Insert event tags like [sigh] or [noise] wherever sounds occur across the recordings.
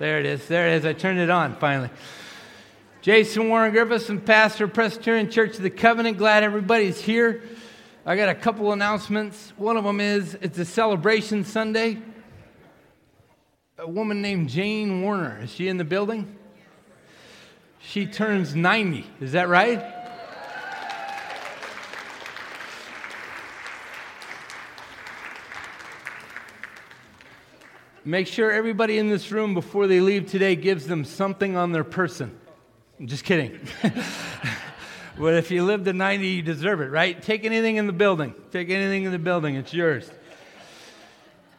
There it is. There it is. I turned it on finally. Jason Warren Griffiths and pastor Presbyterian Church of the Covenant. Glad everybody's here. I got a couple announcements. One of them is it's a celebration Sunday. A woman named Jane Warner. Is she in the building? She turns 90. Is that right? Make sure everybody in this room before they leave today gives them something on their person. I'm just kidding. [laughs] but if you live to 90, you deserve it, right? Take anything in the building. Take anything in the building, it's yours.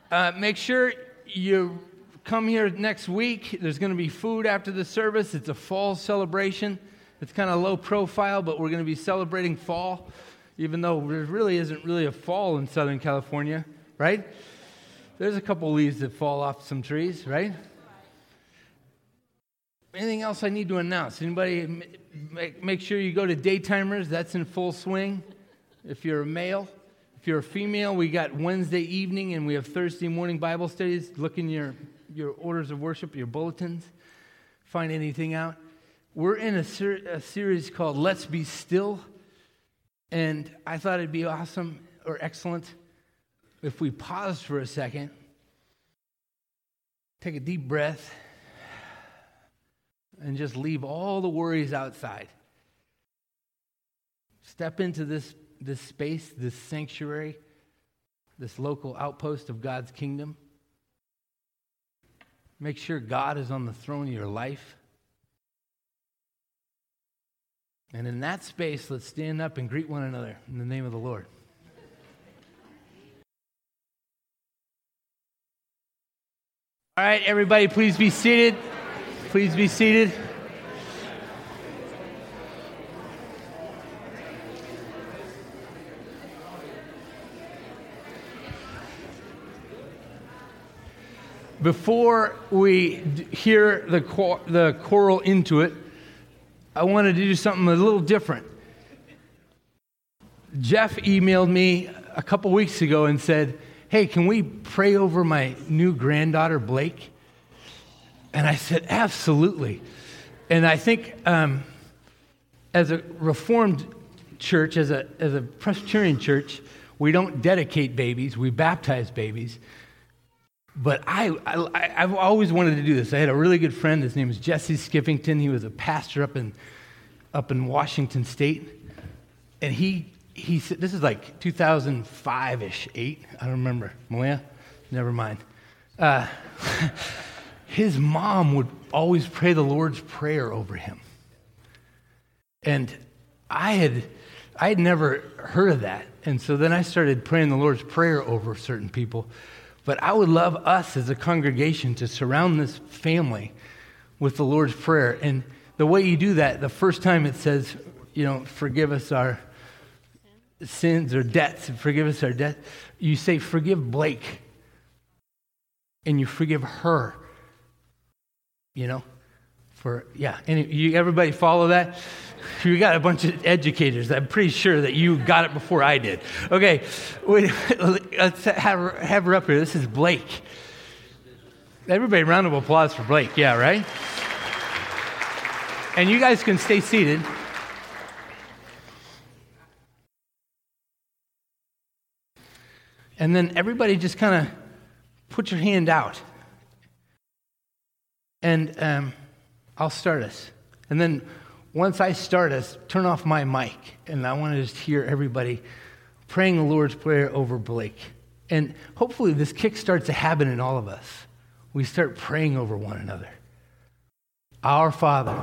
Uh, make sure you come here next week. There's going to be food after the service. It's a fall celebration. It's kind of low profile, but we're going to be celebrating fall, even though there really isn't really a fall in Southern California, right? There's a couple leaves that fall off some trees, right? Anything else I need to announce? Anybody make, make sure you go to Daytimers, that's in full swing. If you're a male, if you're a female, we got Wednesday evening and we have Thursday morning Bible studies. Look in your, your orders of worship, your bulletins, find anything out. We're in a, ser- a series called Let's Be Still, and I thought it'd be awesome or excellent if we pause for a second, take a deep breath, and just leave all the worries outside. Step into this, this space, this sanctuary, this local outpost of God's kingdom. Make sure God is on the throne of your life. And in that space, let's stand up and greet one another in the name of the Lord. All right, everybody, please be seated. Please be seated. Before we hear the, the choral Introit, I wanted to do something a little different. Jeff emailed me a couple weeks ago and said, Hey, can we pray over my new granddaughter, Blake? And I said, Absolutely. And I think um, as a Reformed church, as a, as a Presbyterian church, we don't dedicate babies, we baptize babies. But I, I, have always wanted to do this. I had a really good friend. His name was Jesse Skiffington. He was a pastor up in, up in Washington State. And he he said, this is like 2005 ish, eight. I don't remember. Malia? Never mind. Uh, [laughs] his mom would always pray the Lord's Prayer over him. And I had, I had never heard of that. And so then I started praying the Lord's Prayer over certain people. But I would love us as a congregation to surround this family with the Lord's Prayer. And the way you do that, the first time it says, you know, forgive us our sins or debts and forgive us our debt, you say, Forgive Blake. And you forgive her. You know? For, yeah. And you, everybody follow that? You got a bunch of educators. I'm pretty sure that you got it before I did. Okay, wait, let's have her, have her up here. This is Blake. Everybody, round of applause for Blake. Yeah, right? And you guys can stay seated. And then everybody just kind of put your hand out. And um, I'll start us. And then once I start us, turn off my mic. And I want to just hear everybody praying the Lord's Prayer over Blake. And hopefully, this kick starts a habit in all of us. We start praying over one another. Our Father.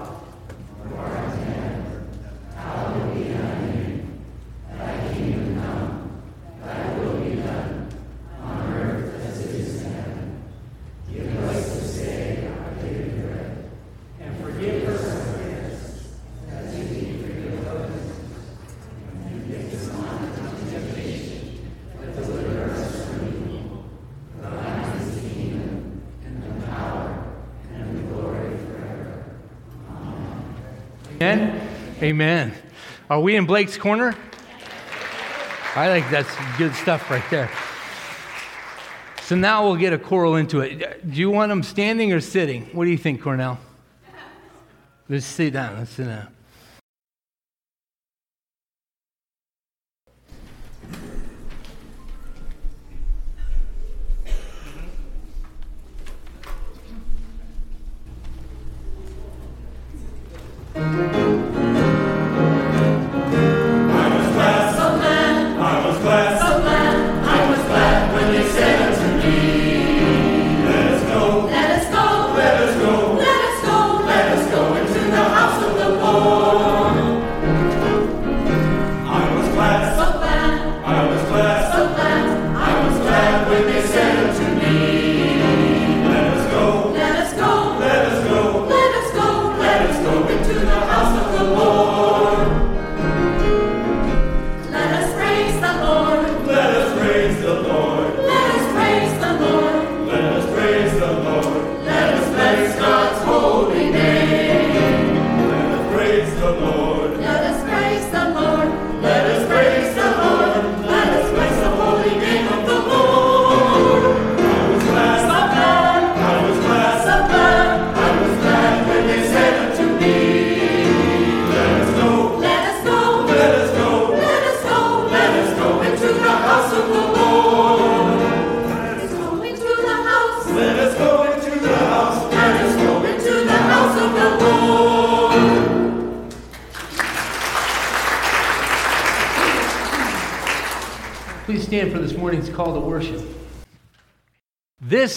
Amen? Amen. Are we in Blake's corner? I think that's good stuff right there. So now we'll get a choral introit. Do you want them standing or sitting? What do you think, Cornell? Let's sit down. Let's sit down.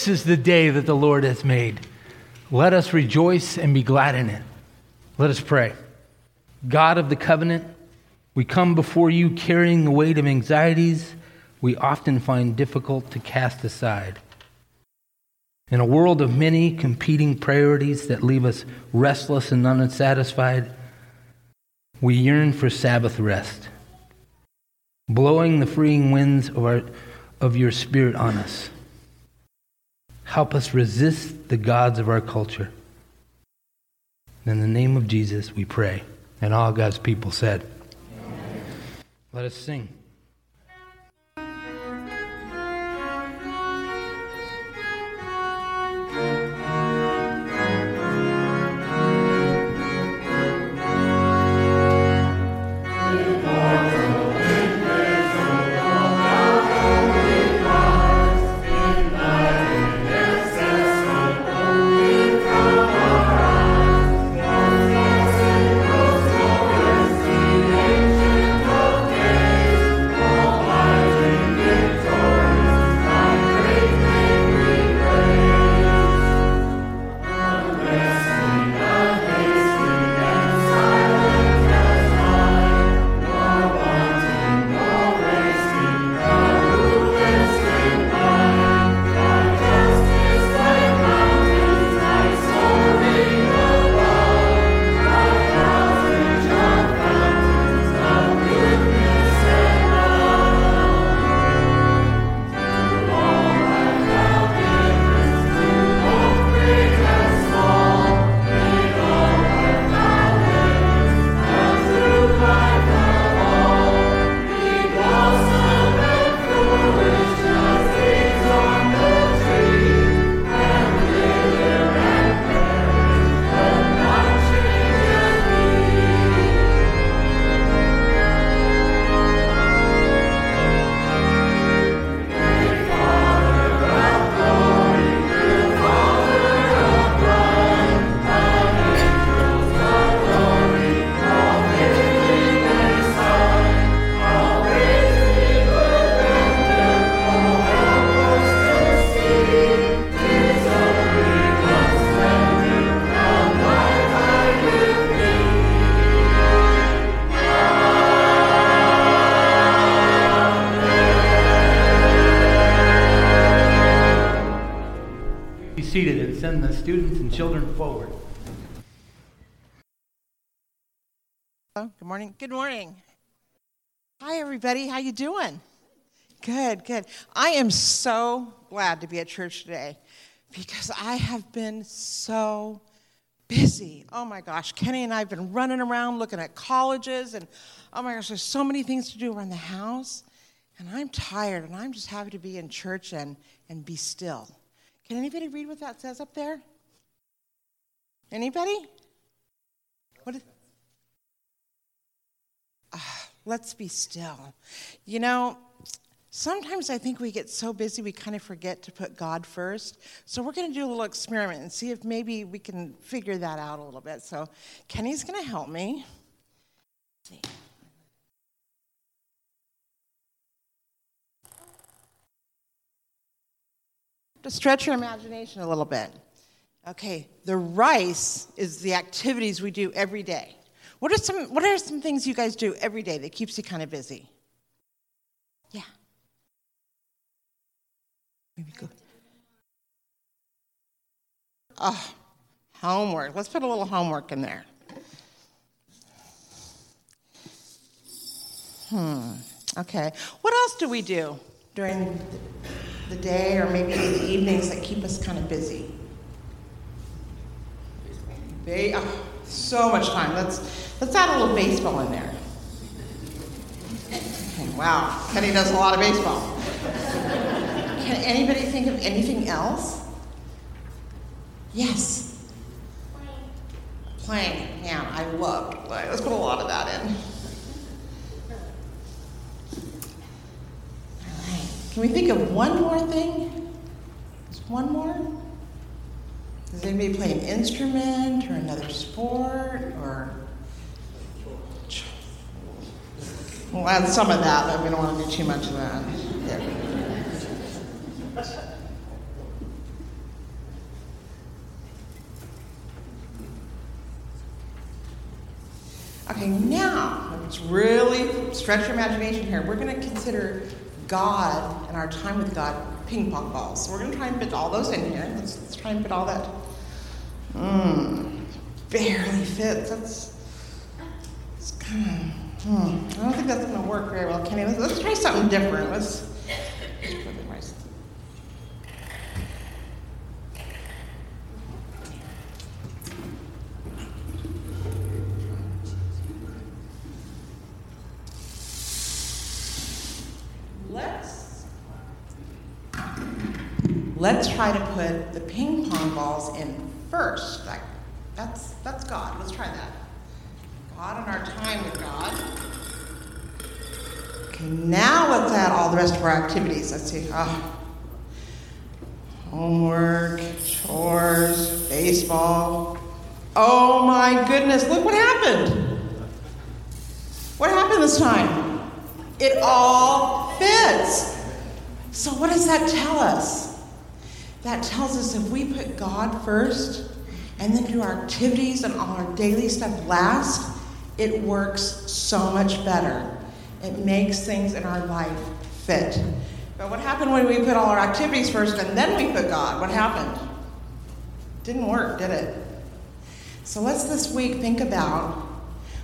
This is the day that the Lord has made. Let us rejoice and be glad in it. Let us pray. God of the covenant, we come before you carrying the weight of anxieties we often find difficult to cast aside. In a world of many competing priorities that leave us restless and unsatisfied, we yearn for Sabbath rest, blowing the freeing winds of, our, of your Spirit on us. Help us resist the gods of our culture. In the name of Jesus, we pray. And all God's people said, Amen. Let us sing. You doing? Good, good. I am so glad to be at church today because I have been so busy. Oh my gosh, Kenny and I have been running around looking at colleges and oh my gosh, there's so many things to do around the house. And I'm tired, and I'm just happy to be in church and, and be still. Can anybody read what that says up there? Anybody? What is, uh, let's be still. You know, sometimes I think we get so busy we kind of forget to put God first. So we're going to do a little experiment and see if maybe we can figure that out a little bit. So Kenny's going to help me. To stretch your imagination a little bit. Okay, the rice is the activities we do every day. What are some what are some things you guys do every day that keeps you kind of busy? Yeah. Maybe go. Oh, homework. Let's put a little homework in there. Hmm. Okay. What else do we do during the day or maybe the evenings that keep us kind of busy? Ba- oh, so much time. Let's let's add a little baseball in there. Okay, wow, Kenny does a lot of baseball. Can anybody think of anything else? Yes. Playing. Yeah, I love play. Let's put a lot of that in. All right. Can we think of one more thing? Just one more? Does anybody play an instrument or another sport or? We'll add some of that, but we don't want to do too much of that. Yeah. Okay, now let's really stretch your imagination here. We're going to consider God and our time with God ping pong balls. So we're going to try and fit all those in here. Let's, let's try and fit all that. Mmm, barely fits. That's, that's kind of, hmm. I don't think that's to work very well, Kenny. Let's, let's try something different. Let's, let's. Let's let's try to put the ping pong balls in first. Like, that's that's God. Let's try that. God and our time with God. Okay, now let's add all the rest of our activities. Let's see. Oh. Homework, chores, baseball. Oh my goodness, look what happened. What happened this time? It all fits. So, what does that tell us? That tells us if we put God first and then do our activities and all our daily stuff last, it works so much better. It makes things in our life fit. But what happened when we put all our activities first and then we put God? What happened? Didn't work, did it? So let's this week think about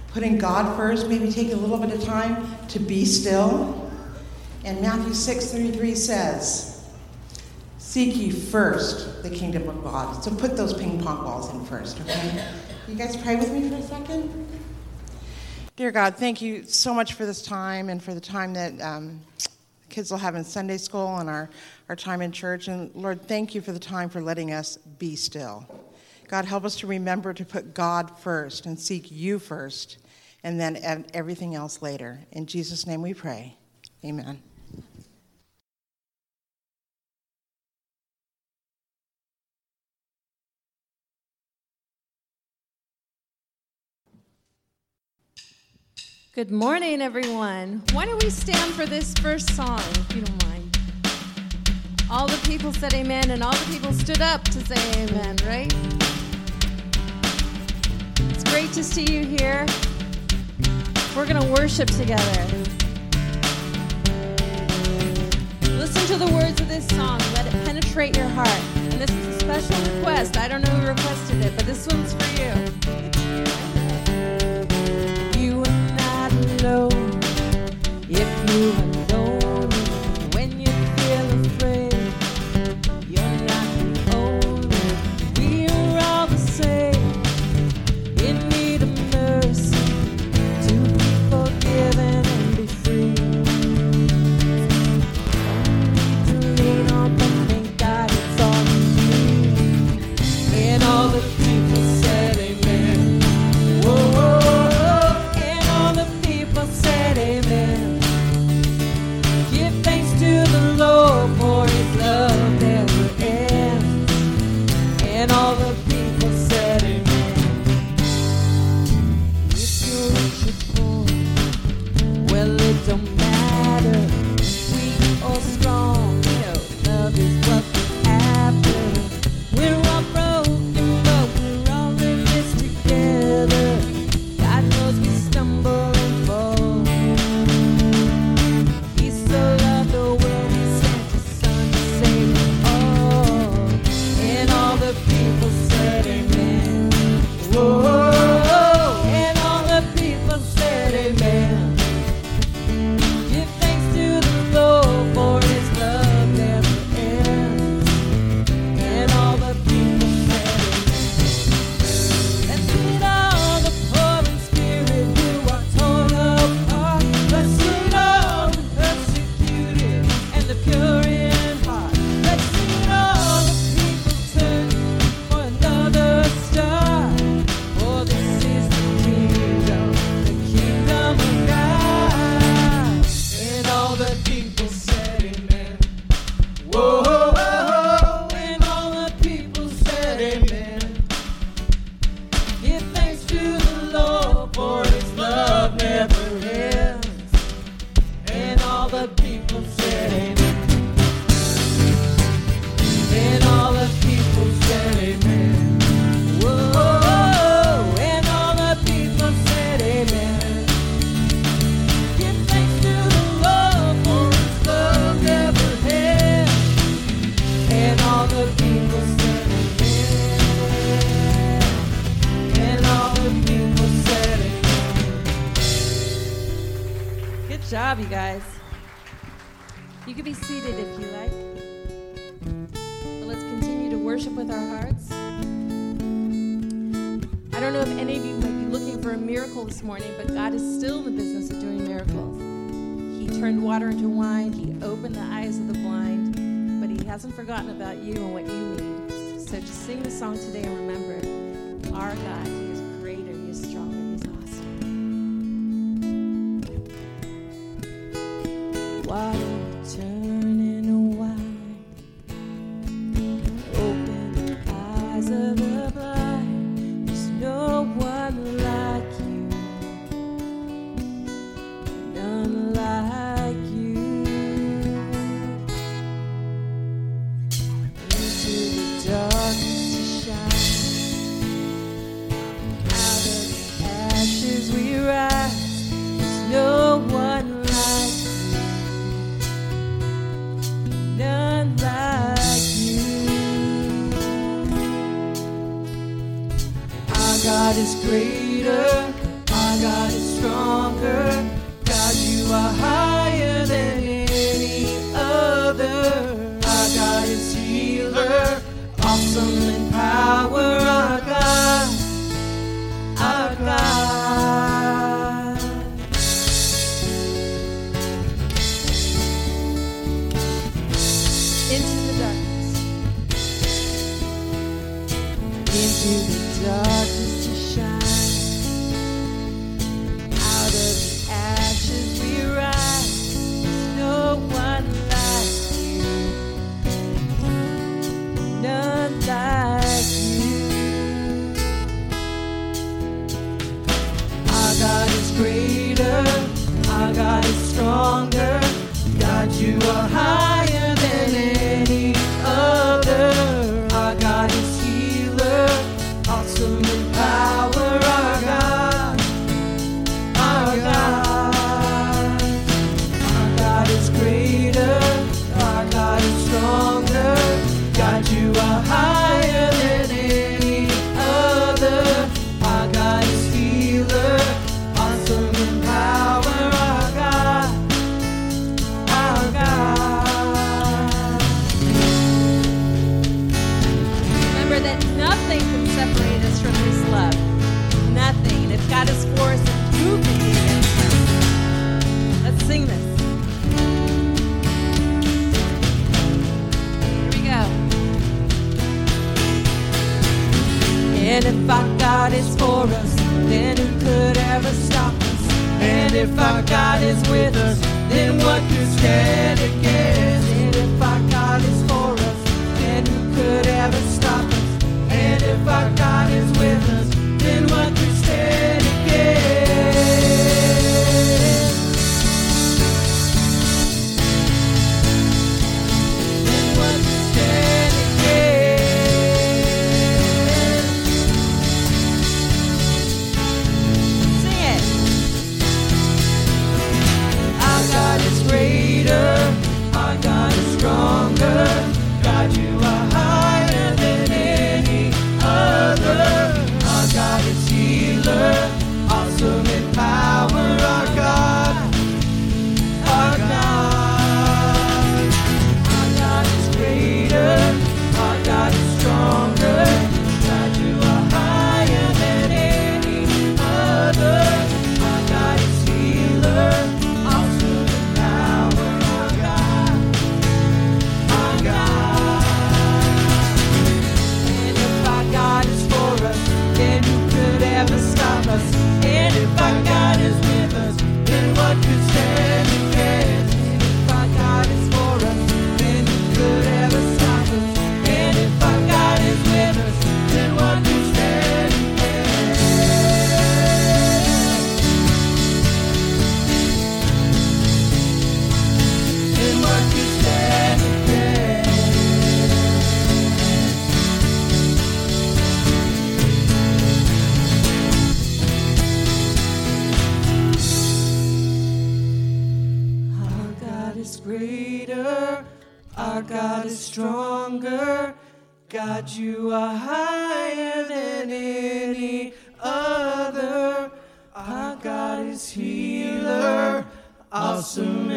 putting God first, maybe take a little bit of time to be still. And Matthew 6:33 says, Seek ye first the kingdom of God. So put those ping pong balls in first, okay? You guys pray with me for a second? Dear God, thank you so much for this time and for the time that um, kids will have in Sunday school and our, our time in church. And Lord, thank you for the time for letting us be still. God, help us to remember to put God first and seek you first, and then everything else later. In Jesus' name we pray. Amen. Good morning, everyone. Why don't we stand for this first song, if you don't mind? All the people said amen, and all the people stood up to say amen, right? It's great to see you here. We're going to worship together. Listen to the words of this song. Let it penetrate your heart. And this is a special request. I don't know who requested it, but this one's for you. Not Into the darkness. Into the darkness God God, you are higher than any other. Our God is healer, awesome.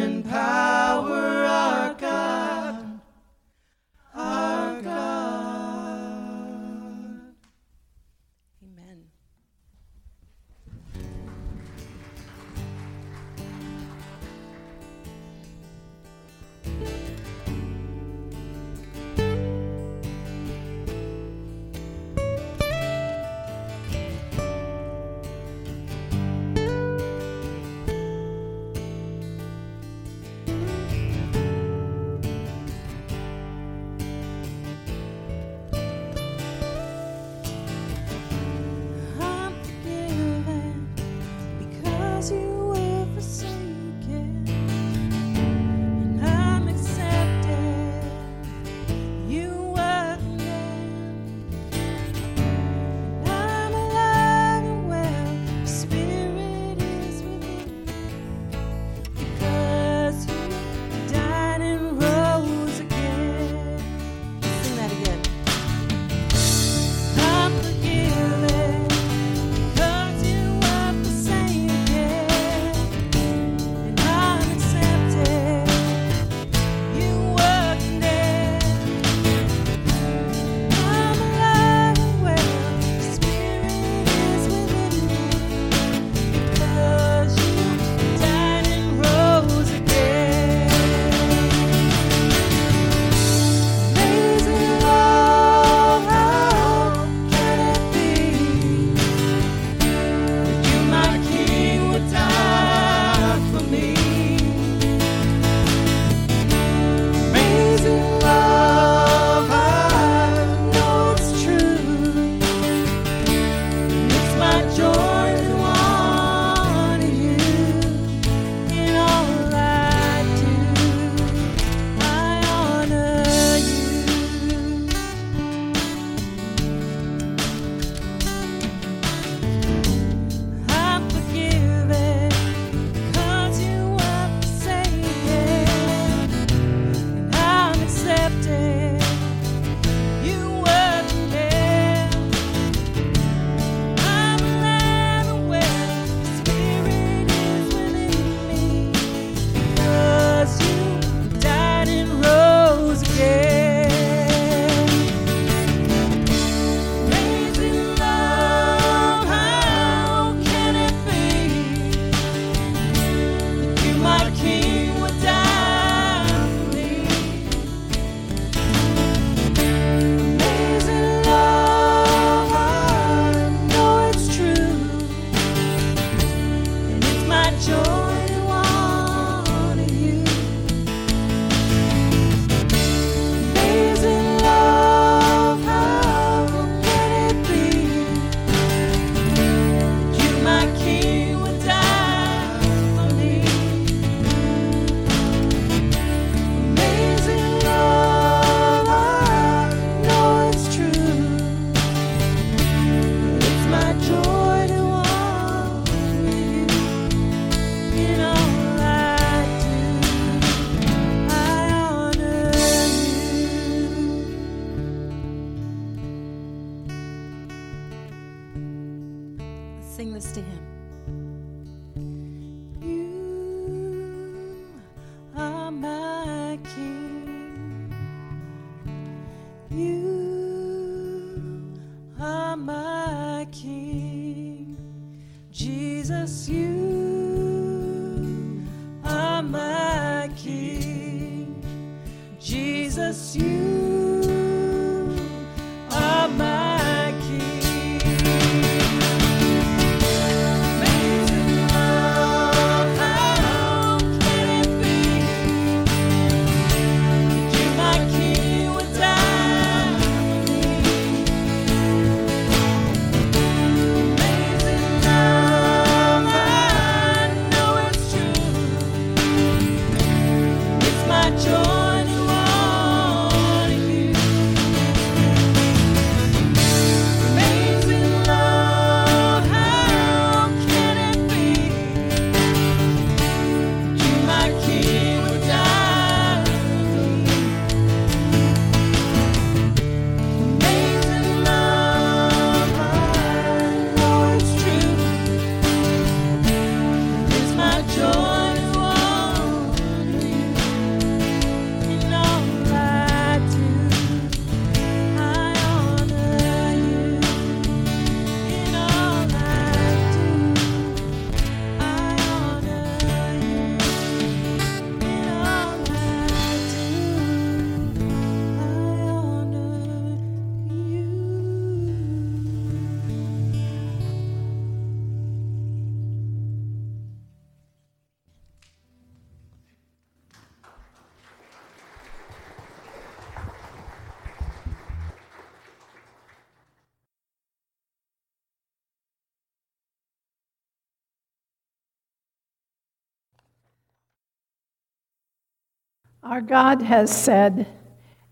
Our God has said,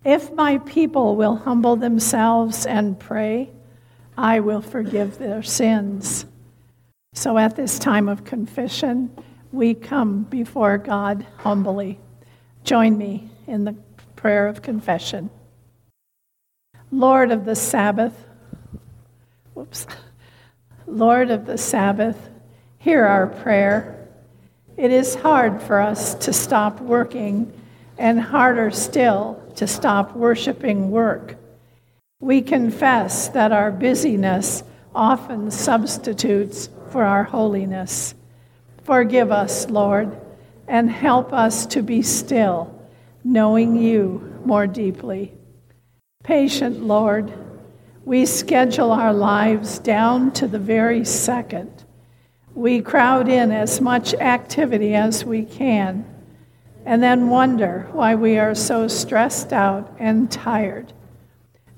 If my people will humble themselves and pray, I will forgive their sins. So at this time of confession, we come before God humbly. Join me in the prayer of confession. Lord of the Sabbath, whoops, Lord of the Sabbath, hear our prayer. It is hard for us to stop working and harder still to stop worshiping work. We confess that our busyness often substitutes for our holiness. Forgive us, Lord, and help us to be still, knowing you more deeply. Patient Lord, we schedule our lives down to the very second. We crowd in as much activity as we can and then wonder why we are so stressed out and tired.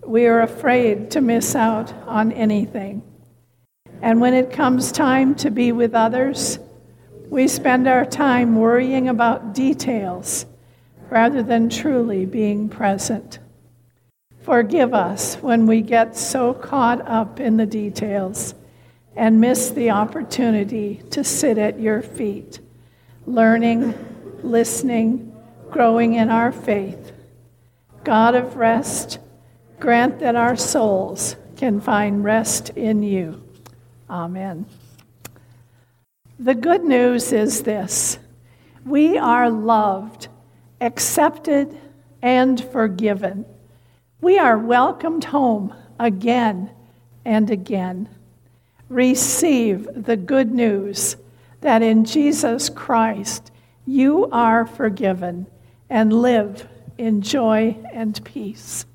We are afraid to miss out on anything. And when it comes time to be with others, we spend our time worrying about details rather than truly being present. Forgive us when we get so caught up in the details and miss the opportunity to sit at your feet, learning listening, growing in our faith. God of rest, grant that our souls can find rest in you. Amen. The good news is this we are loved, accepted, and forgiven. We are welcomed home again and again. Receive the good news that in Jesus Christ, you are forgiven and live in joy and peace.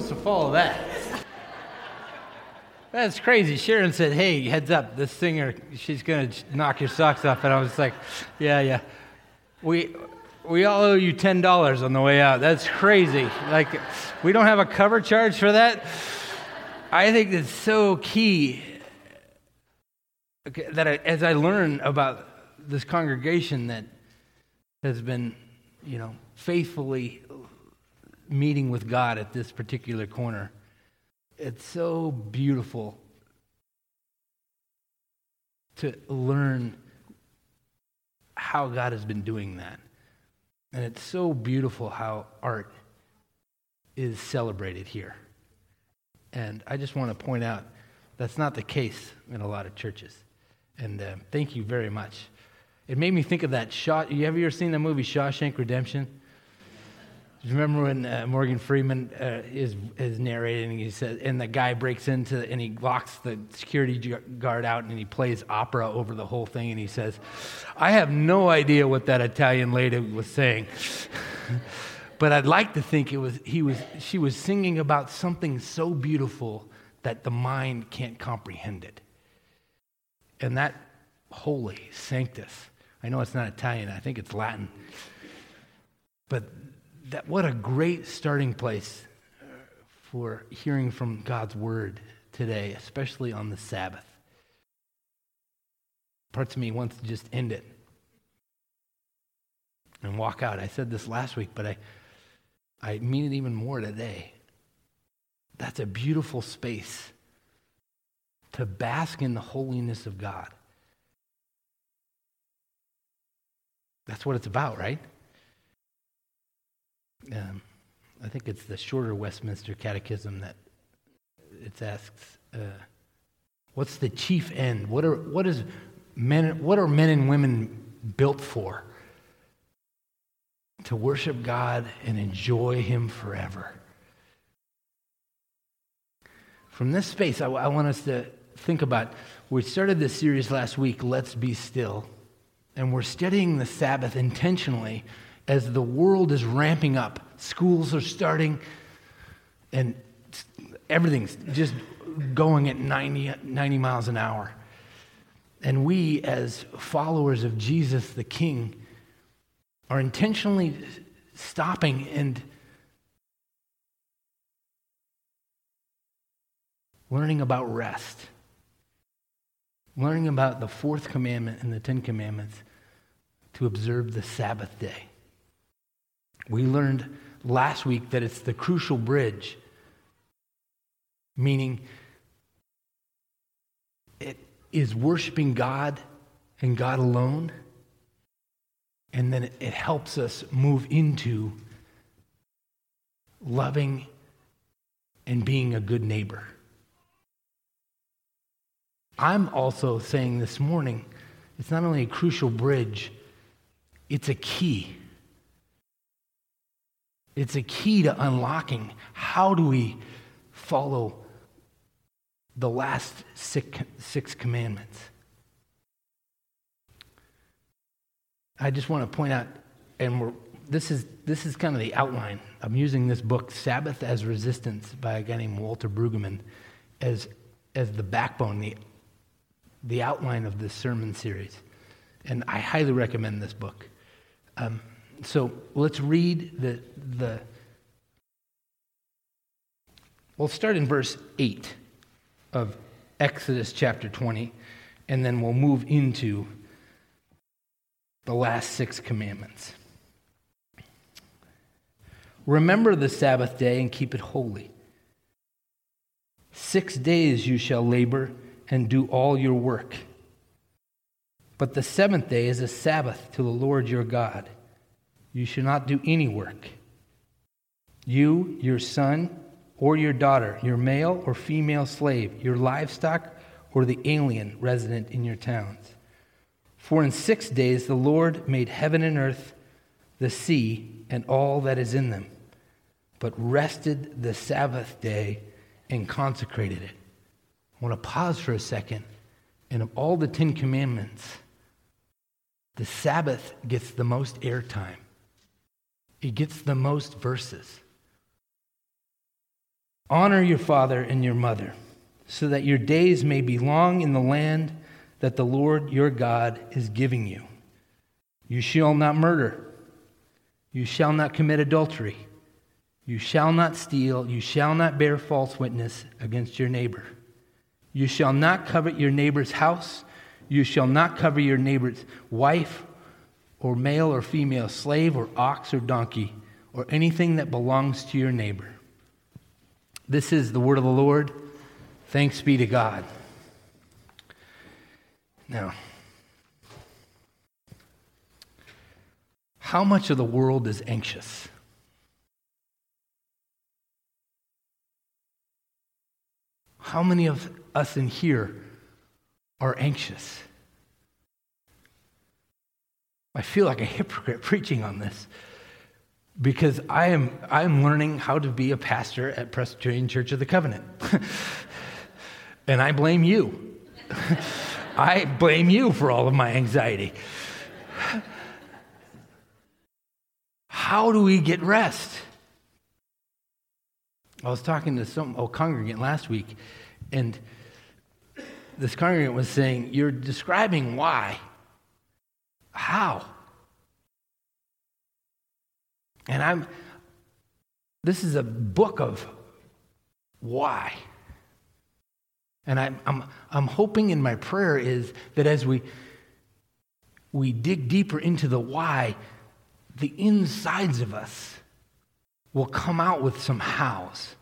Supposed to follow that? That's crazy. Sharon said, Hey, heads up, this singer, she's going to knock your socks off. And I was like, Yeah, yeah. We, we all owe you $10 on the way out. That's crazy. Like, we don't have a cover charge for that. I think it's so key that I, as I learn about this congregation that has been, you know, faithfully meeting with God at this particular corner, it's so beautiful to learn how God has been doing that. And it's so beautiful how art is celebrated here. And I just want to point out that's not the case in a lot of churches. And uh, thank you very much. It made me think of that shot. You ever seen the movie Shawshank Redemption? Remember when uh, Morgan Freeman uh, is, is narrating? He says, and the guy breaks into and he locks the security guard out and he plays opera over the whole thing. And he says, "I have no idea what that Italian lady was saying, [laughs] but I'd like to think it was he was she was singing about something so beautiful that the mind can't comprehend it." And that holy sanctus. I know it's not Italian. I think it's Latin. But that what a great starting place for hearing from God's word today, especially on the Sabbath. Parts of me wants to just end it and walk out. I said this last week, but I, I mean it even more today. That's a beautiful space to bask in the holiness of God. That's what it's about, right? Um, I think it's the shorter Westminster Catechism that it asks, uh, "What's the chief end? What are what is men? What are men and women built for? To worship God and enjoy Him forever." From this space, I, I want us to think about. We started this series last week, "Let's Be Still," and we're studying the Sabbath intentionally as the world is ramping up, schools are starting, and everything's just going at 90, 90 miles an hour. And we, as followers of Jesus the King, are intentionally stopping and learning about rest, learning about the fourth commandment and the Ten Commandments to observe the Sabbath day. We learned last week that it's the crucial bridge, meaning it is worshiping God and God alone, and then it helps us move into loving and being a good neighbor. I'm also saying this morning, it's not only a crucial bridge, it's a key. It's a key to unlocking how do we follow the last six, six commandments. I just want to point out, and this is this is kind of the outline. I'm using this book, Sabbath as Resistance, by a guy named Walter Brueggemann, as as the backbone, the the outline of this sermon series, and I highly recommend this book. Um, so let's read the, the. We'll start in verse 8 of Exodus chapter 20, and then we'll move into the last six commandments. Remember the Sabbath day and keep it holy. Six days you shall labor and do all your work. But the seventh day is a Sabbath to the Lord your God. You shall not do any work. You, your son, or your daughter, your male or female slave, your livestock, or the alien resident in your towns. For in six days the Lord made heaven and earth, the sea, and all that is in them, but rested the Sabbath day and consecrated it. I want to pause for a second. And of all the Ten Commandments, the Sabbath gets the most airtime. It gets the most verses. Honor your father and your mother, so that your days may be long in the land that the Lord your God is giving you. You shall not murder. You shall not commit adultery. You shall not steal. You shall not bear false witness against your neighbor. You shall not covet your neighbor's house. You shall not cover your neighbor's wife, or male or female, slave or ox or donkey, or anything that belongs to your neighbor. This is the word of the Lord. Thanks be to God. Now, how much of the world is anxious? How many of us in here are anxious? I feel like a [laughs] hypocrite preaching on this because I am, I am learning how to be a pastor at Presbyterian Church of the Covenant. [laughs] and I blame you. [laughs] I blame you for all of my anxiety. How do we get rest? I was talking to some old congregant last week, and this congregant was saying, You're describing why. How? And I'm, this is a book of why. And I'm, I'm, I'm hoping in my prayer is that as we, we dig deeper into the why, the insides of us will come out with some hows.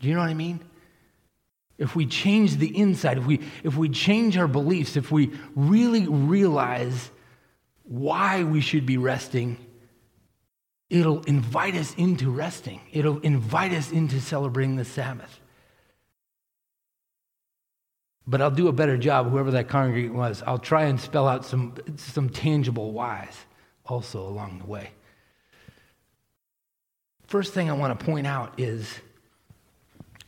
Do you know what I mean? If we change the inside, if we, if we change our beliefs, if we really realize why we should be resting, it'll invite us into resting. It'll invite us into celebrating the Sabbath. But I'll do a better job, whoever that congregant was. I'll try and spell out some, some tangible whys also along the way. First thing I want to point out is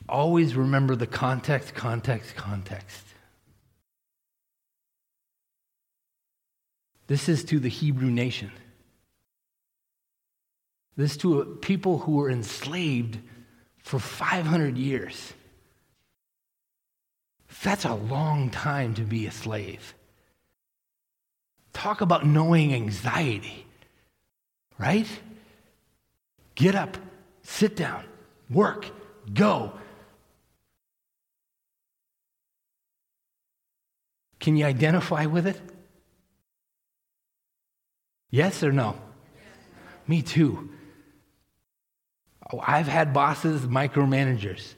always remember the context, context, context. This is to the Hebrew nation. This to a people who were enslaved for 500 years. That's a long time to be a slave. Talk about knowing anxiety, right? Get up, sit down, work, go. Can you identify with it? Yes or no? Me too. Oh, I've had bosses, micromanagers.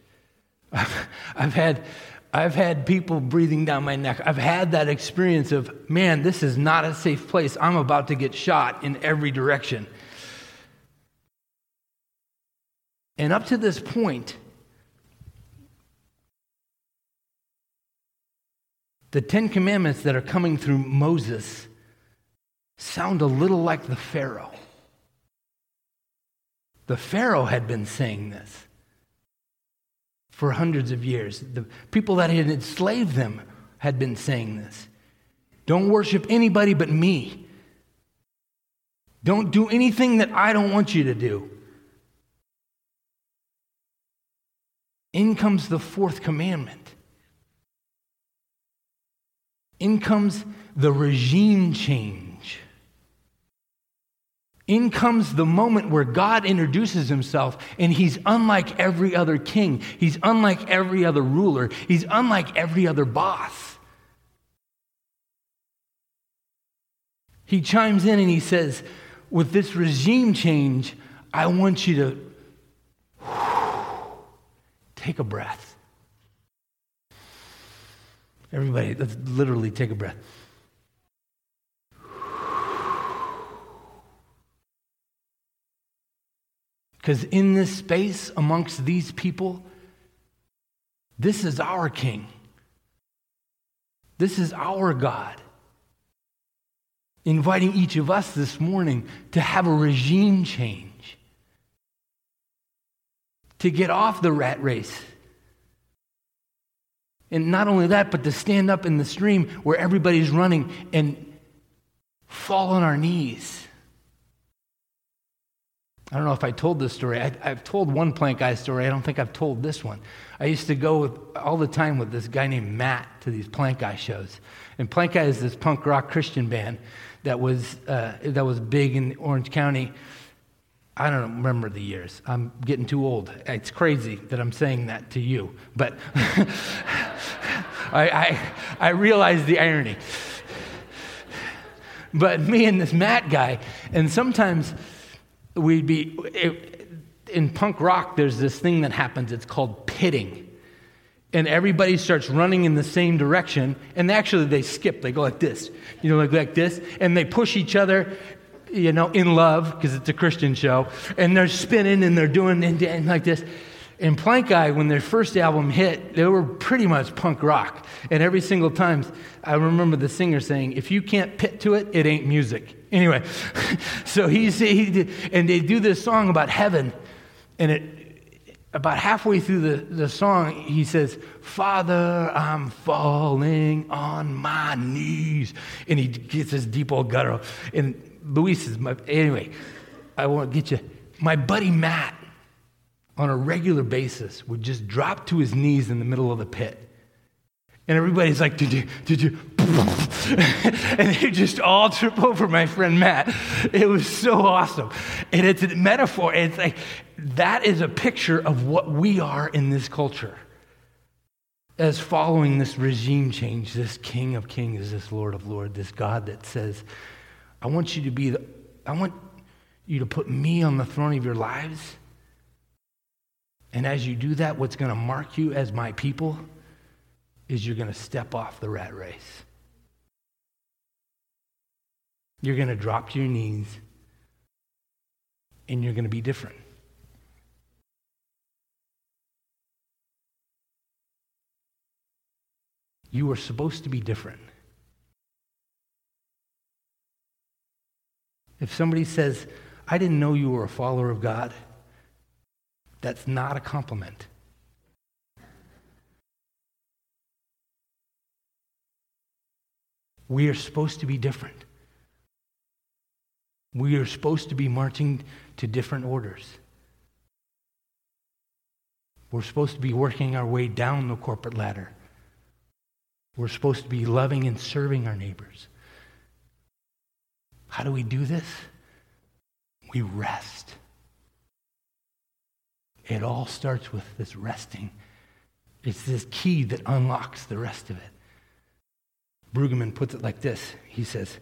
I've, [laughs] I've had I've had people breathing down my neck. I've had that experience of, man, this is not a safe place. I'm about to get shot in every direction. And up to this point, the Ten Commandments that are coming through Moses sound a little like the Pharaoh. The Pharaoh had been saying this for hundreds of years. The people that had enslaved them had been saying this. Don't worship anybody but me. Don't do anything that I don't want you to do. In comes the fourth commandment. In comes the regime change. In comes the moment where God introduces himself, and he's unlike every other king. He's unlike every other ruler. He's unlike every other boss. He chimes in and he says, With this regime change, I want you to [sighs] take a breath. Everybody, let's literally take a breath. Because in this space, amongst these people, this is our King. This is our God. Inviting each of us this morning to have a regime change, to get off the rat race. And not only that, but to stand up in the stream where everybody's running and fall on our knees I don't know if I told this story. I, I've told one Plankeye story. I don't think I've told this one. I used to go with, all the time with this guy named Matt to these Plankeye shows. And Plankeye is this punk rock Christian band that was, uh, that was big in Orange County. I don't remember the years. I'm getting too old. It's crazy that I'm saying that to you, but [laughs] I, I, I realize the irony. But me and this Matt guy, and sometimes we'd be, it, in punk rock, there's this thing that happens. It's called pitting. And everybody starts running in the same direction. And actually, they skip. They go like this, you know, like, like this. And they push each other, you know, in love, because it's a Christian show. And they're spinning and they're doing and, and like this. And Plankeye, when their first album hit, they were pretty much punk rock. And every single time, I remember the singer saying, if you can't pit to it, it ain't music. Anyway, [laughs] so he's, he did, and they do this song about heaven. And it, about halfway through the, the song, he says, Father, I'm falling on my knees. And he gets this deep old guttural. And Luis is my, anyway, I won't get you. My buddy Matt, on a regular basis, would just drop to his knees in the middle of the pit. And everybody's like, Did you, did you? [laughs] and they just all trip over my friend Matt. It was so awesome. And it's a metaphor. It's like, that is a picture of what we are in this culture. As following this regime change, this King of Kings, this Lord of Lords, this God that says, I want you to be the, I want you to put me on the throne of your lives. And as you do that, what's going to mark you as my people is you're going to step off the rat race. You're going to drop to your knees and you're going to be different. You are supposed to be different. If somebody says, I didn't know you were a follower of God, that's not a compliment. We are supposed to be different. We are supposed to be marching to different orders. We're supposed to be working our way down the corporate ladder. We're supposed to be loving and serving our neighbors. How do we do this? We rest. It all starts with this resting. It's this key that unlocks the rest of it. Brueggemann puts it like this He says,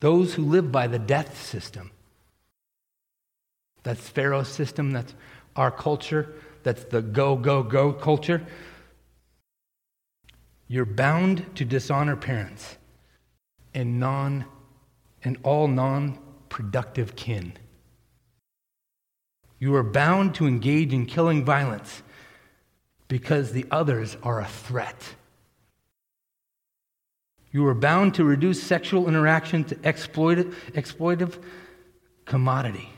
Those who live by the death system, that's Pharaoh's system, that's our culture, that's the go, go, go culture. You're bound to dishonor parents and non and all non-productive kin. You are bound to engage in killing violence because the others are a threat. You are bound to reduce sexual interaction to exploitive, exploitive commodity.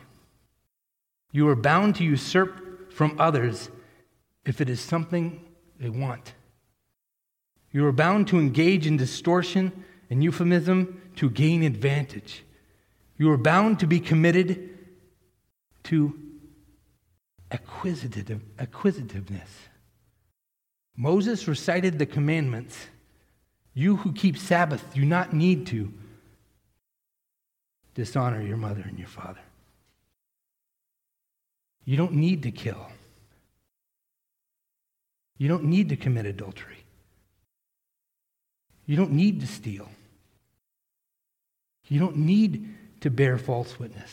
You are bound to usurp from others if it is something they want. You are bound to engage in distortion and euphemism to gain advantage. You are bound to be committed to acquisitive, acquisitiveness. Moses recited the commandments. You who keep Sabbath do not need to dishonor your mother and your father. You don't need to kill. You don't need to commit adultery. You don't need to steal. You don't need to bear false witness.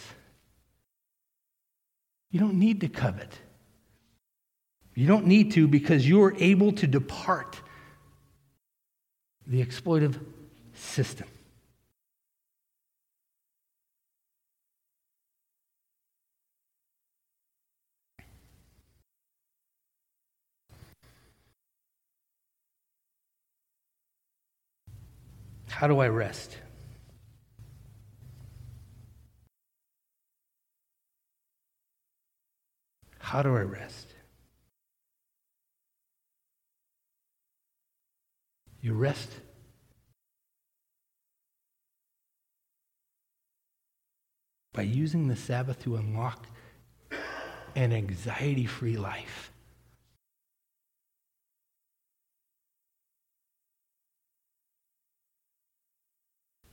You don't need to covet. You don't need to because you are able to depart the exploitive system. How do I rest? How do I rest? You rest. By using the Sabbath to unlock an anxiety free life.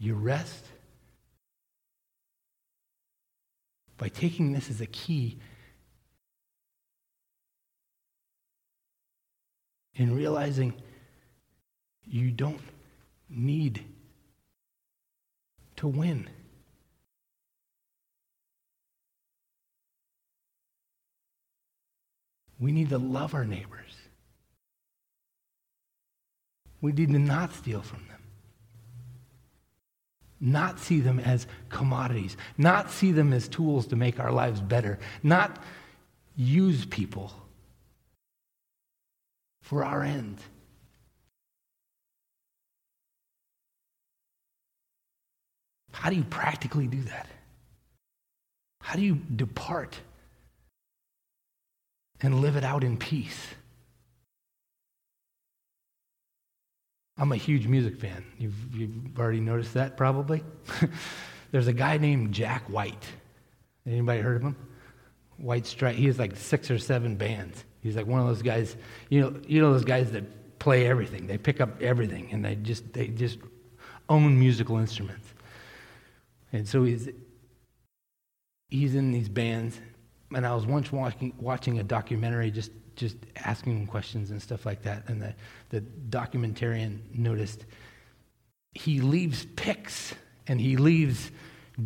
You rest by taking this as a key in realizing you don't need to win. We need to love our neighbors. We need to not steal from them. Not see them as commodities. Not see them as tools to make our lives better. Not use people for our end. How do you practically do that? How do you depart and live it out in peace? I'm a huge music fan. You've, you've already noticed that probably. [laughs] There's a guy named Jack White. Anybody heard of him? White Stripe. He has like six or seven bands. He's like one of those guys, you know, you know those guys that play everything. They pick up everything and they just they just own musical instruments. And so he's he's in these bands. And I was once watching watching a documentary just just asking him questions and stuff like that. And the, the documentarian noticed he leaves picks and he leaves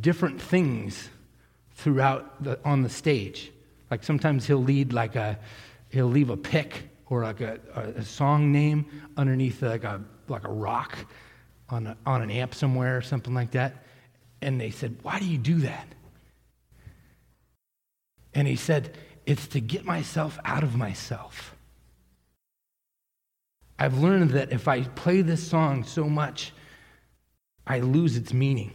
different things throughout the, on the stage. Like sometimes he'll lead like a he'll leave a pick or like a, a, a song name underneath like a like a rock on a, on an amp somewhere or something like that. And they said, "Why do you do that?" And he said, "It's to get myself out of myself." I've learned that if I play this song so much, I lose its meaning.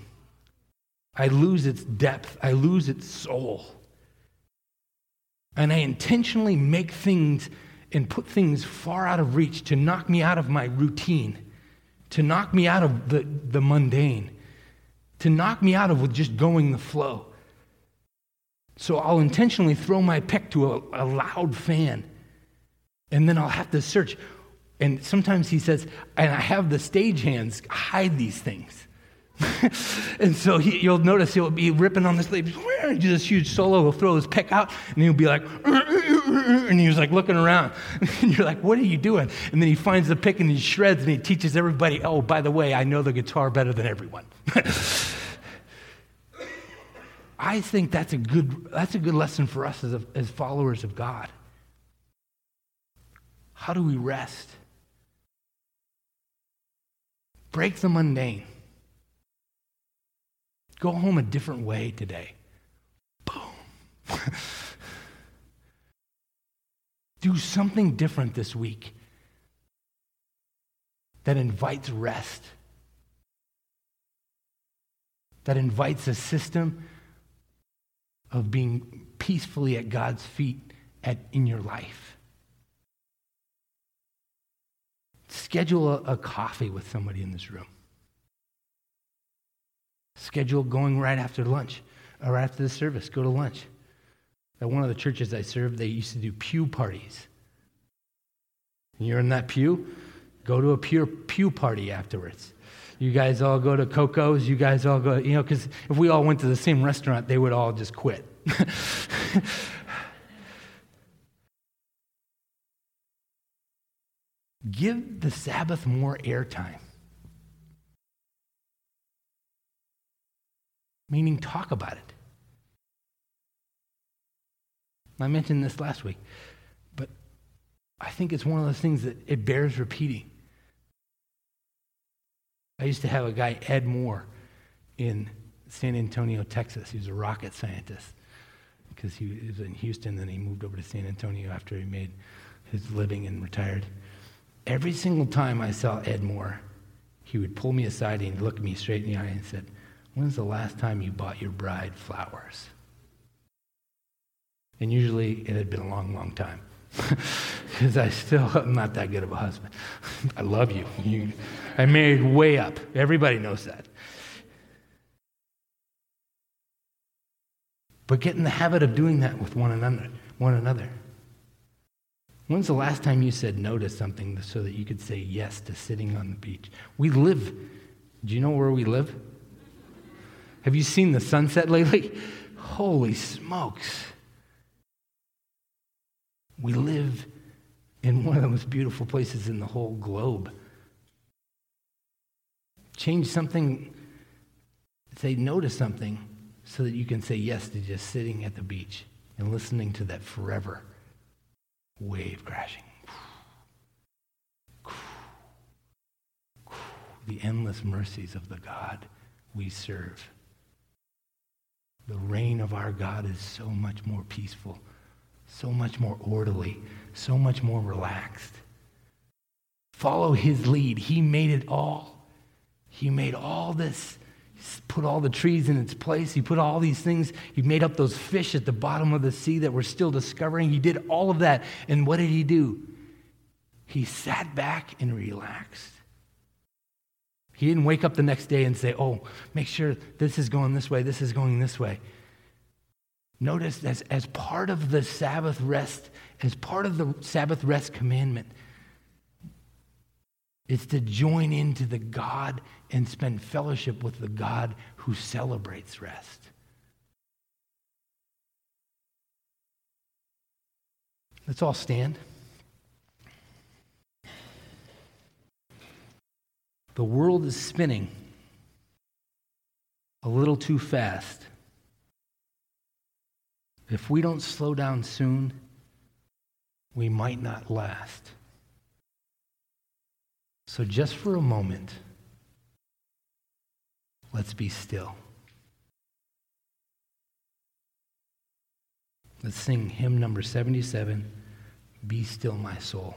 I lose its depth. I lose its soul. And I intentionally make things and put things far out of reach to knock me out of my routine, to knock me out of the, the mundane, to knock me out of just going the flow. So I'll intentionally throw my pick to a, a loud fan, and then I'll have to search. And sometimes he says, and I have the stage-hands hide these things. [laughs] and so he, you'll notice he'll be ripping on this lady, do this huge solo. He'll throw his pick out, and he'll be like, [laughs] and he's like looking around. [laughs] And you're like, what are you doing? And then he finds the pick and he shreds and he teaches everybody, oh, by the way, I know the guitar better than everyone. I think that's a good, that's a good lesson for us as, a, as followers of God. How do we rest? Break the mundane. Go home a different way today. Boom. [laughs] Do something different this week that invites rest, that invites a system of being peacefully at God's feet at, in your life. Schedule a, a coffee with somebody in this room. Schedule going right after lunch or right after the service. Go to lunch. At one of the churches I served, they used to do pew parties. You're in that pew, go to a pew, pew party afterwards. You guys all go to Coco's, you guys all go, you know, because if we all went to the same restaurant, they would all just quit. [laughs] Give the Sabbath more airtime. Meaning, talk about it. I mentioned this last week, but I think it's one of those things that it bears repeating. I used to have a guy, Ed Moore, in San Antonio, Texas. He was a rocket scientist because he was in Houston, then he moved over to San Antonio after he made his living and retired. Every single time I saw Ed Moore, he would pull me aside and look me straight in the eye and said, When's the last time you bought your bride flowers? And usually it had been a long, long time. [laughs] Because I still am not that good of a husband. [laughs] I love you. you. I married way up. Everybody knows that. But get in the habit of doing that with one another. One another. When's the last time you said no to something so that you could say yes to sitting on the beach? We live. Do you know where we live? Have you seen the sunset lately? [laughs] Holy smokes. We live in one of the most beautiful places in the whole globe. Change something, say no to something so that you can say yes to just sitting at the beach and listening to that forever wave crashing. The endless mercies of the God we serve. The reign of our God is so much more peaceful, so much more orderly, so much more relaxed. Follow his lead. He made it all. He made all this, He's put all the trees in its place. He put all these things. He made up those fish at the bottom of the sea that we're still discovering. He did all of that. And what did he do? He sat back and relaxed. He didn't wake up the next day and say, Oh, make sure this is going this way, this is going this way. Notice as, as part of the Sabbath rest, as part of the Sabbath rest commandment, it's to join into the God and spend fellowship with the God who celebrates rest. Let's all stand. The world is spinning a little too fast. If we don't slow down soon, we might not last. So, just for a moment, let's be still. Let's sing hymn number 77 Be Still, My Soul.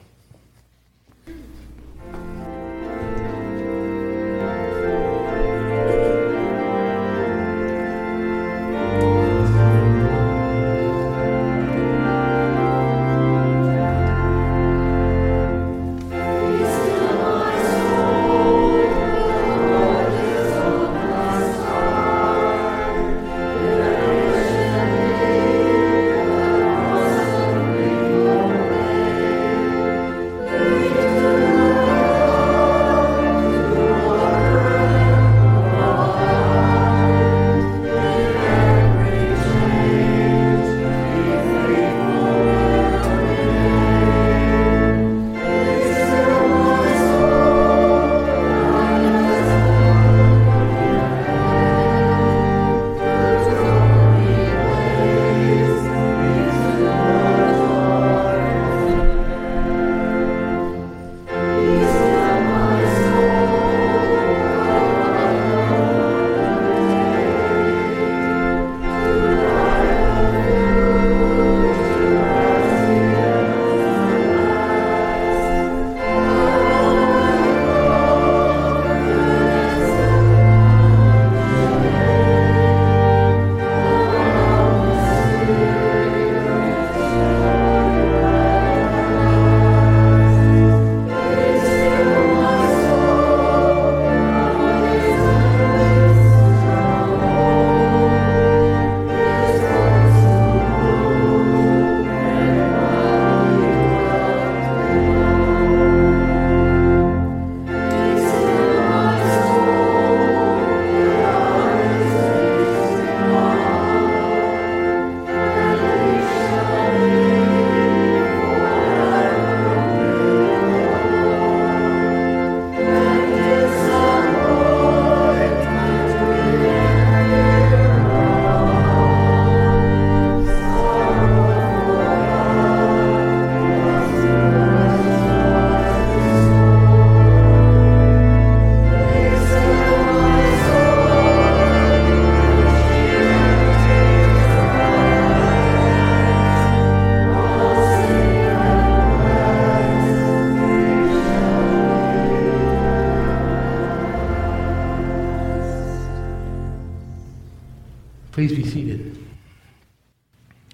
Please be seated.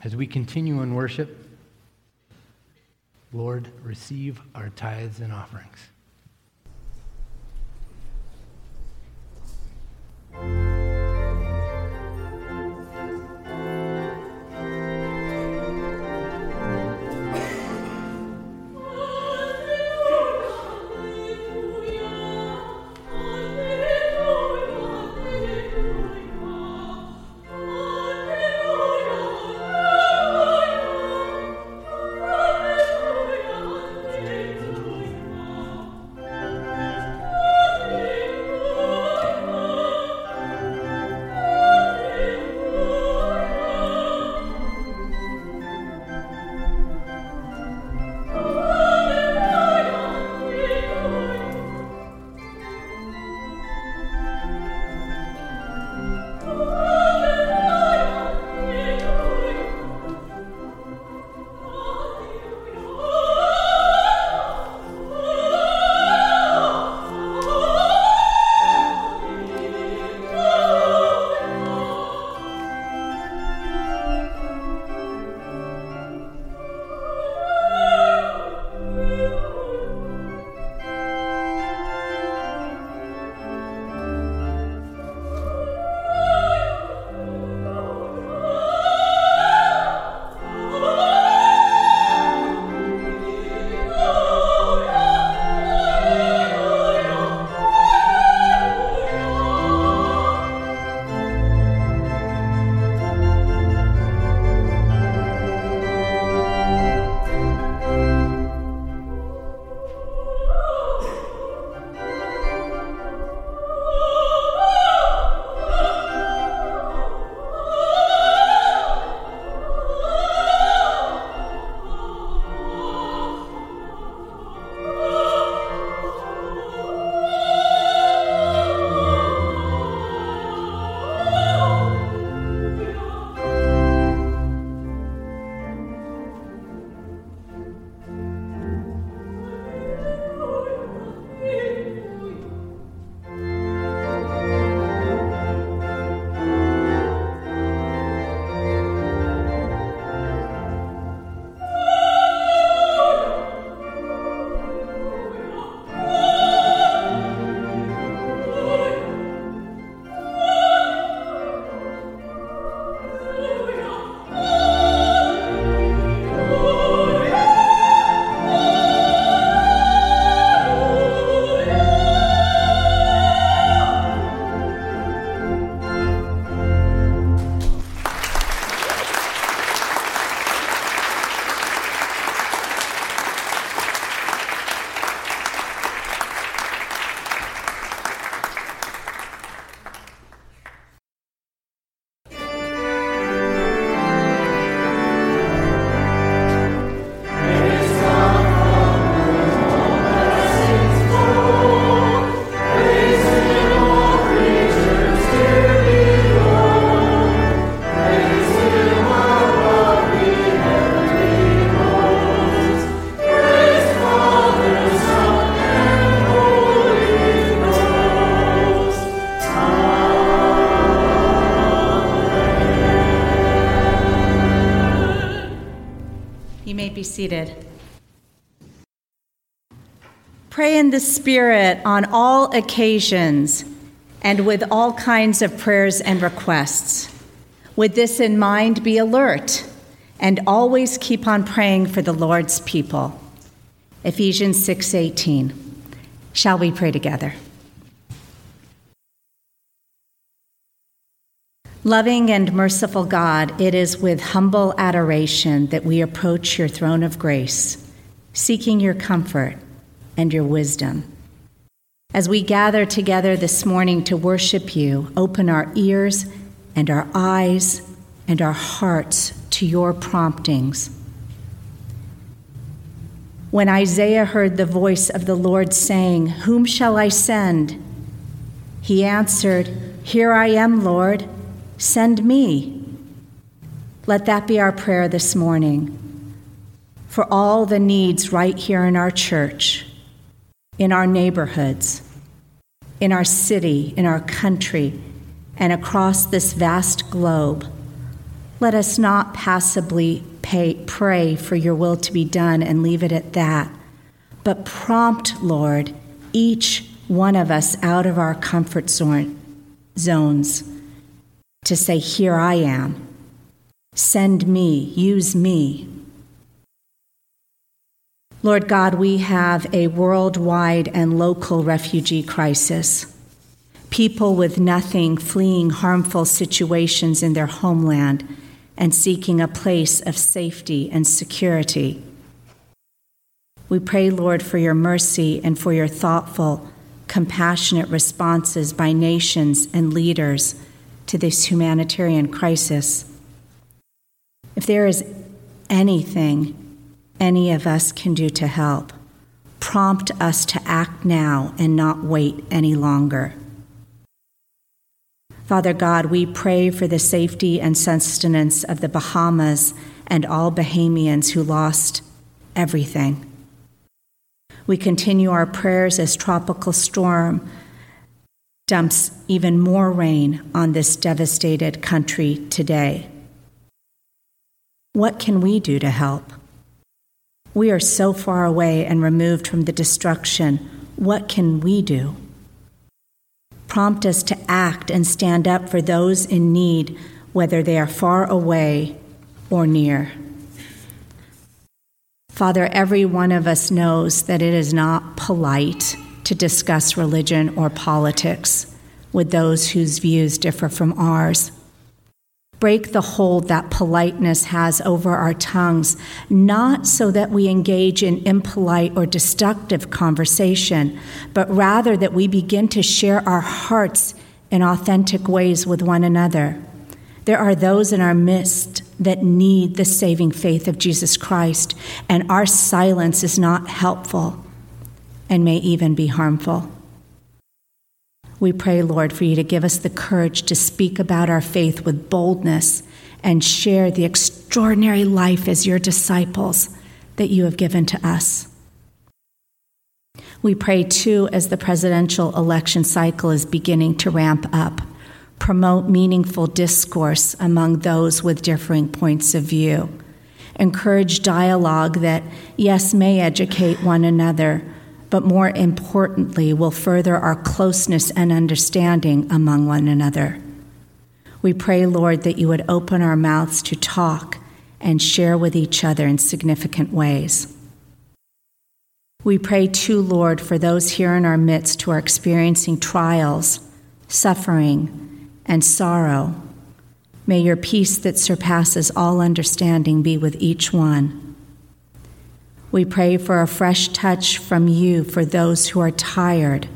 As we continue in worship, Lord, receive our tithes and offerings. In the Spirit on all occasions and with all kinds of prayers and requests. With this in mind, be alert and always keep on praying for the Lord's people. Ephesians 6:18. Shall we pray together? Loving and merciful God, it is with humble adoration that we approach your throne of grace, seeking your comfort and your wisdom. As we gather together this morning to worship you, open our ears and our eyes and our hearts to your promptings. When Isaiah heard the voice of the Lord saying, Whom shall I send? He answered, Here I am, Lord, send me. Let that be our prayer this morning for all the needs right here in our church, in our neighborhoods, in our city, in our country, and across this vast globe. Let us not passively pay, pray for your will to be done and leave it at that, but prompt, Lord, each one of us out of our comfort zone, zones to say, Here I am. Send me, use me. Lord God, we have a worldwide and local refugee crisis. People with nothing fleeing harmful situations in their homeland and seeking a place of safety and security. We pray, Lord, for your mercy and for your thoughtful, compassionate responses by nations and leaders to this humanitarian crisis. If there is anything any of us can do to help, prompt us to act now and not wait any longer. Father God, we pray for the safety and sustenance of the Bahamas and all Bahamians who lost everything. We continue our prayers as tropical storm dumps even more rain on this devastated country today. What can we do to help? We are so far away and removed from the destruction. What can we do? Prompt us to act and stand up for those in need, whether they are far away or near. Father, every one of us knows that it is not polite to discuss religion or politics with those whose views differ from ours. Break the hold that politeness has over our tongues, not so that we engage in impolite or destructive conversation, but rather that we begin to share our hearts in authentic ways with one another. There are those in our midst that need the saving faith of Jesus Christ, and our silence is not helpful and may even be harmful. We pray, Lord, for you to give us the courage to speak about our faith with boldness and share the extraordinary life as your disciples that you have given to us. We pray, too, as the presidential election cycle is beginning to ramp up, promote meaningful discourse among those with differing points of view, encourage dialogue that, yes, may educate one another but more importantly, will further our closeness and understanding among one another. We pray, Lord, that you would open our mouths to talk and share with each other in significant ways. We pray too, Lord, for those here in our midst who are experiencing trials, suffering, and sorrow. May your peace that surpasses all understanding be with each one. We pray for a fresh touch from you for those who are tired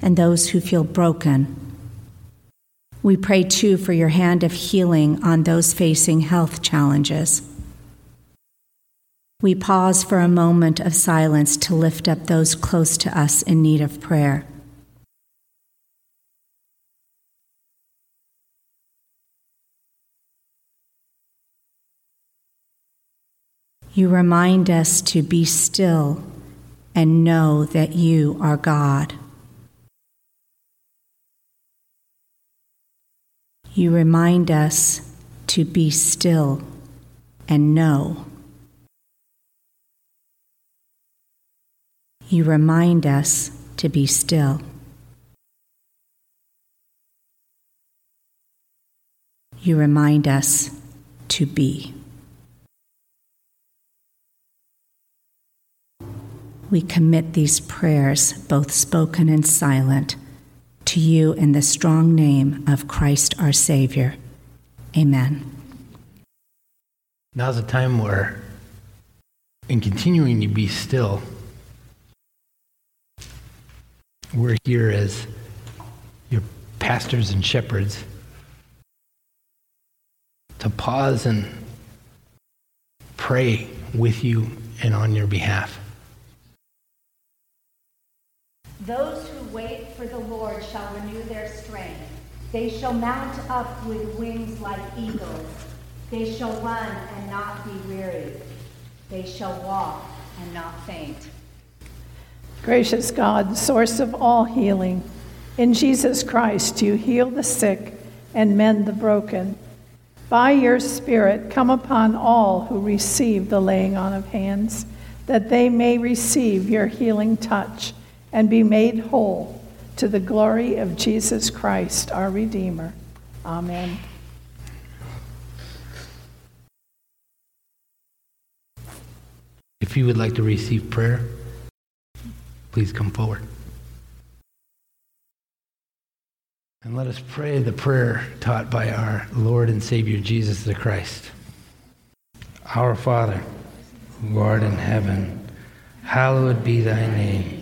and those who feel broken. We pray too for your hand of healing on those facing health challenges. We pause for a moment of silence to lift up those close to us in need of prayer. You remind us to be still and know that you are God. You remind us to be still and know. You remind us to be still. You remind us to be. We commit these prayers, both spoken and silent, to you in the strong name of Christ our Savior. Amen. Now's a time where, in continuing to be still, we're here as your pastors and shepherds to pause and pray with you and on your behalf. Those who wait for the Lord shall renew their strength. They shall mount up with wings like eagles. They shall run and not be weary. They shall walk and not faint. Gracious God, source of all healing, in Jesus Christ you heal the sick and mend the broken. By your Spirit, come upon all who receive the laying on of hands, that they may receive your healing touch and be made whole to the glory of Jesus Christ, our Redeemer. Amen. If you would like to receive prayer, please come forward. And let us pray the prayer taught by our Lord and Savior Jesus the Christ. Our Father, who art in heaven, hallowed be thy name.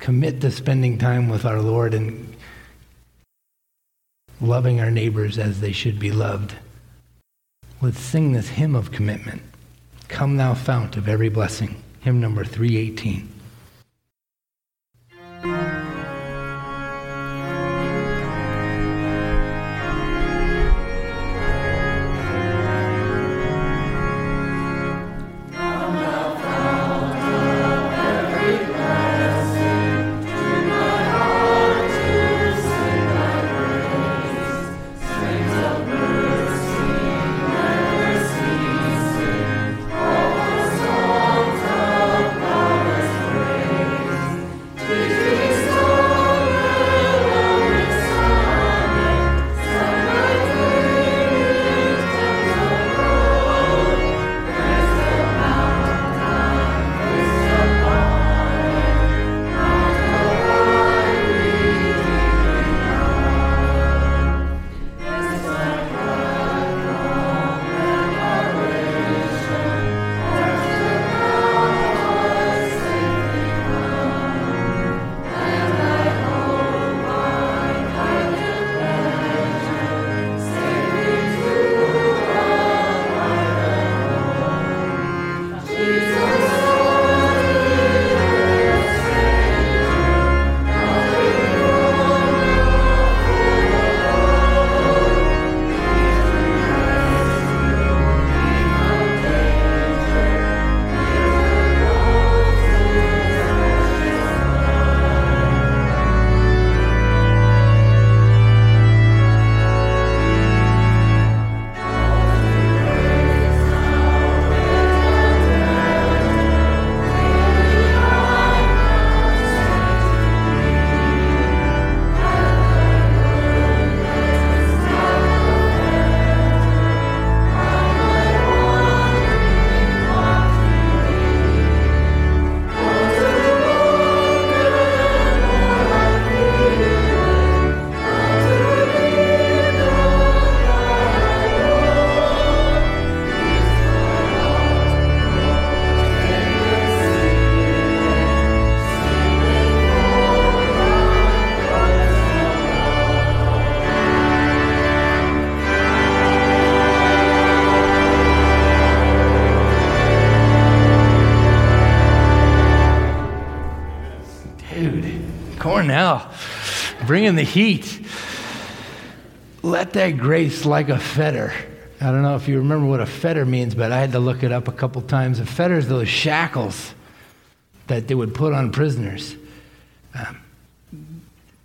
commit to spending time with our Lord and loving our neighbors as they should be loved. Let's sing this hymn of commitment. Come, thou fount of every blessing. Hymn number 318. Now. Bring in the heat. Let that grace like a fetter. I don't know if you remember what a fetter means, but I had to look it up a couple times. A fetter is those shackles that they would put on prisoners. Um,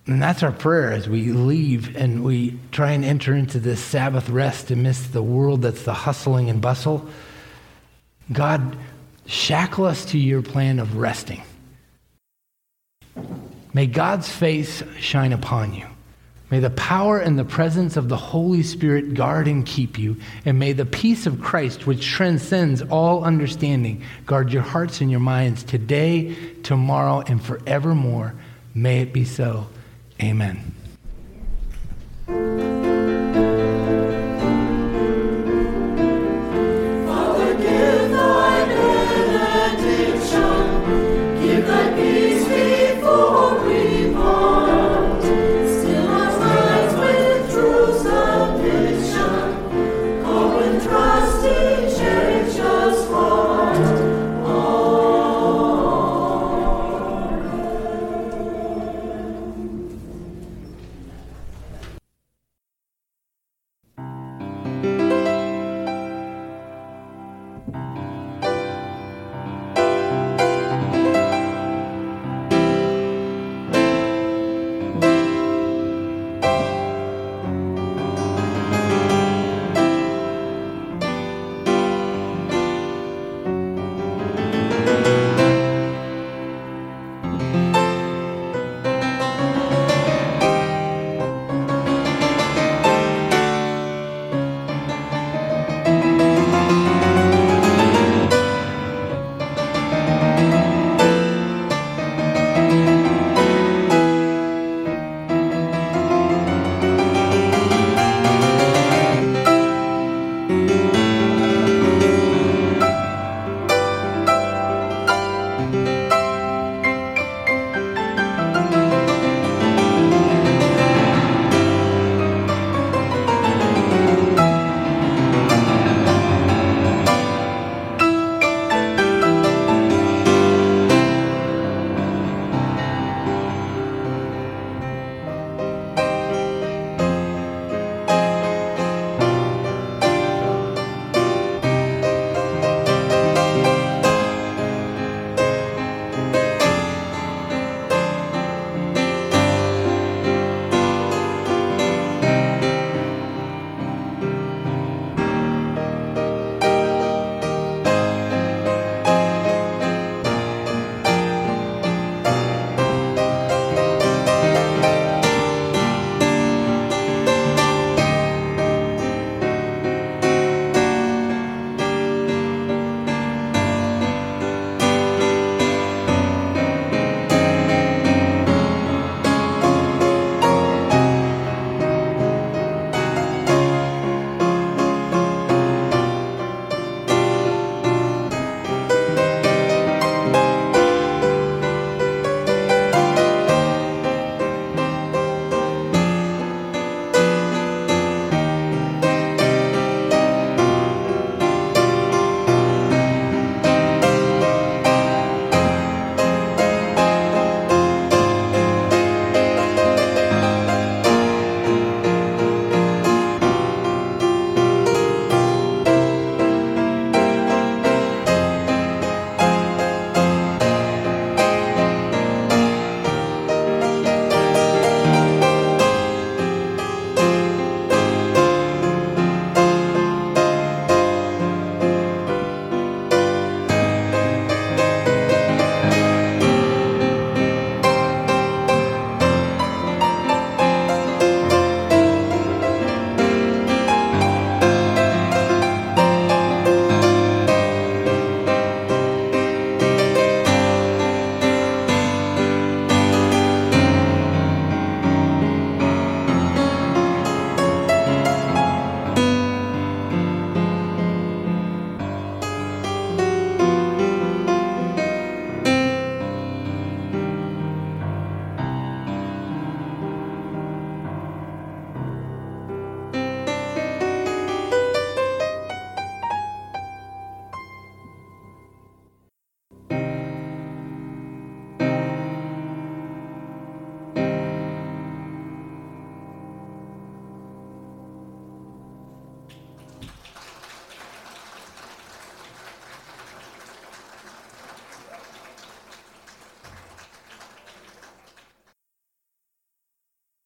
and that's our prayer as we leave and we try and enter into this Sabbath rest amidst the world that's the hustling and bustle. God, shackle us to your plan of resting. May God's face shine upon you. May the power and the presence of the Holy Spirit guard and keep you. And may the peace of Christ, which transcends all understanding, guard your hearts and your minds today, tomorrow, and forevermore. May it be so. Amen.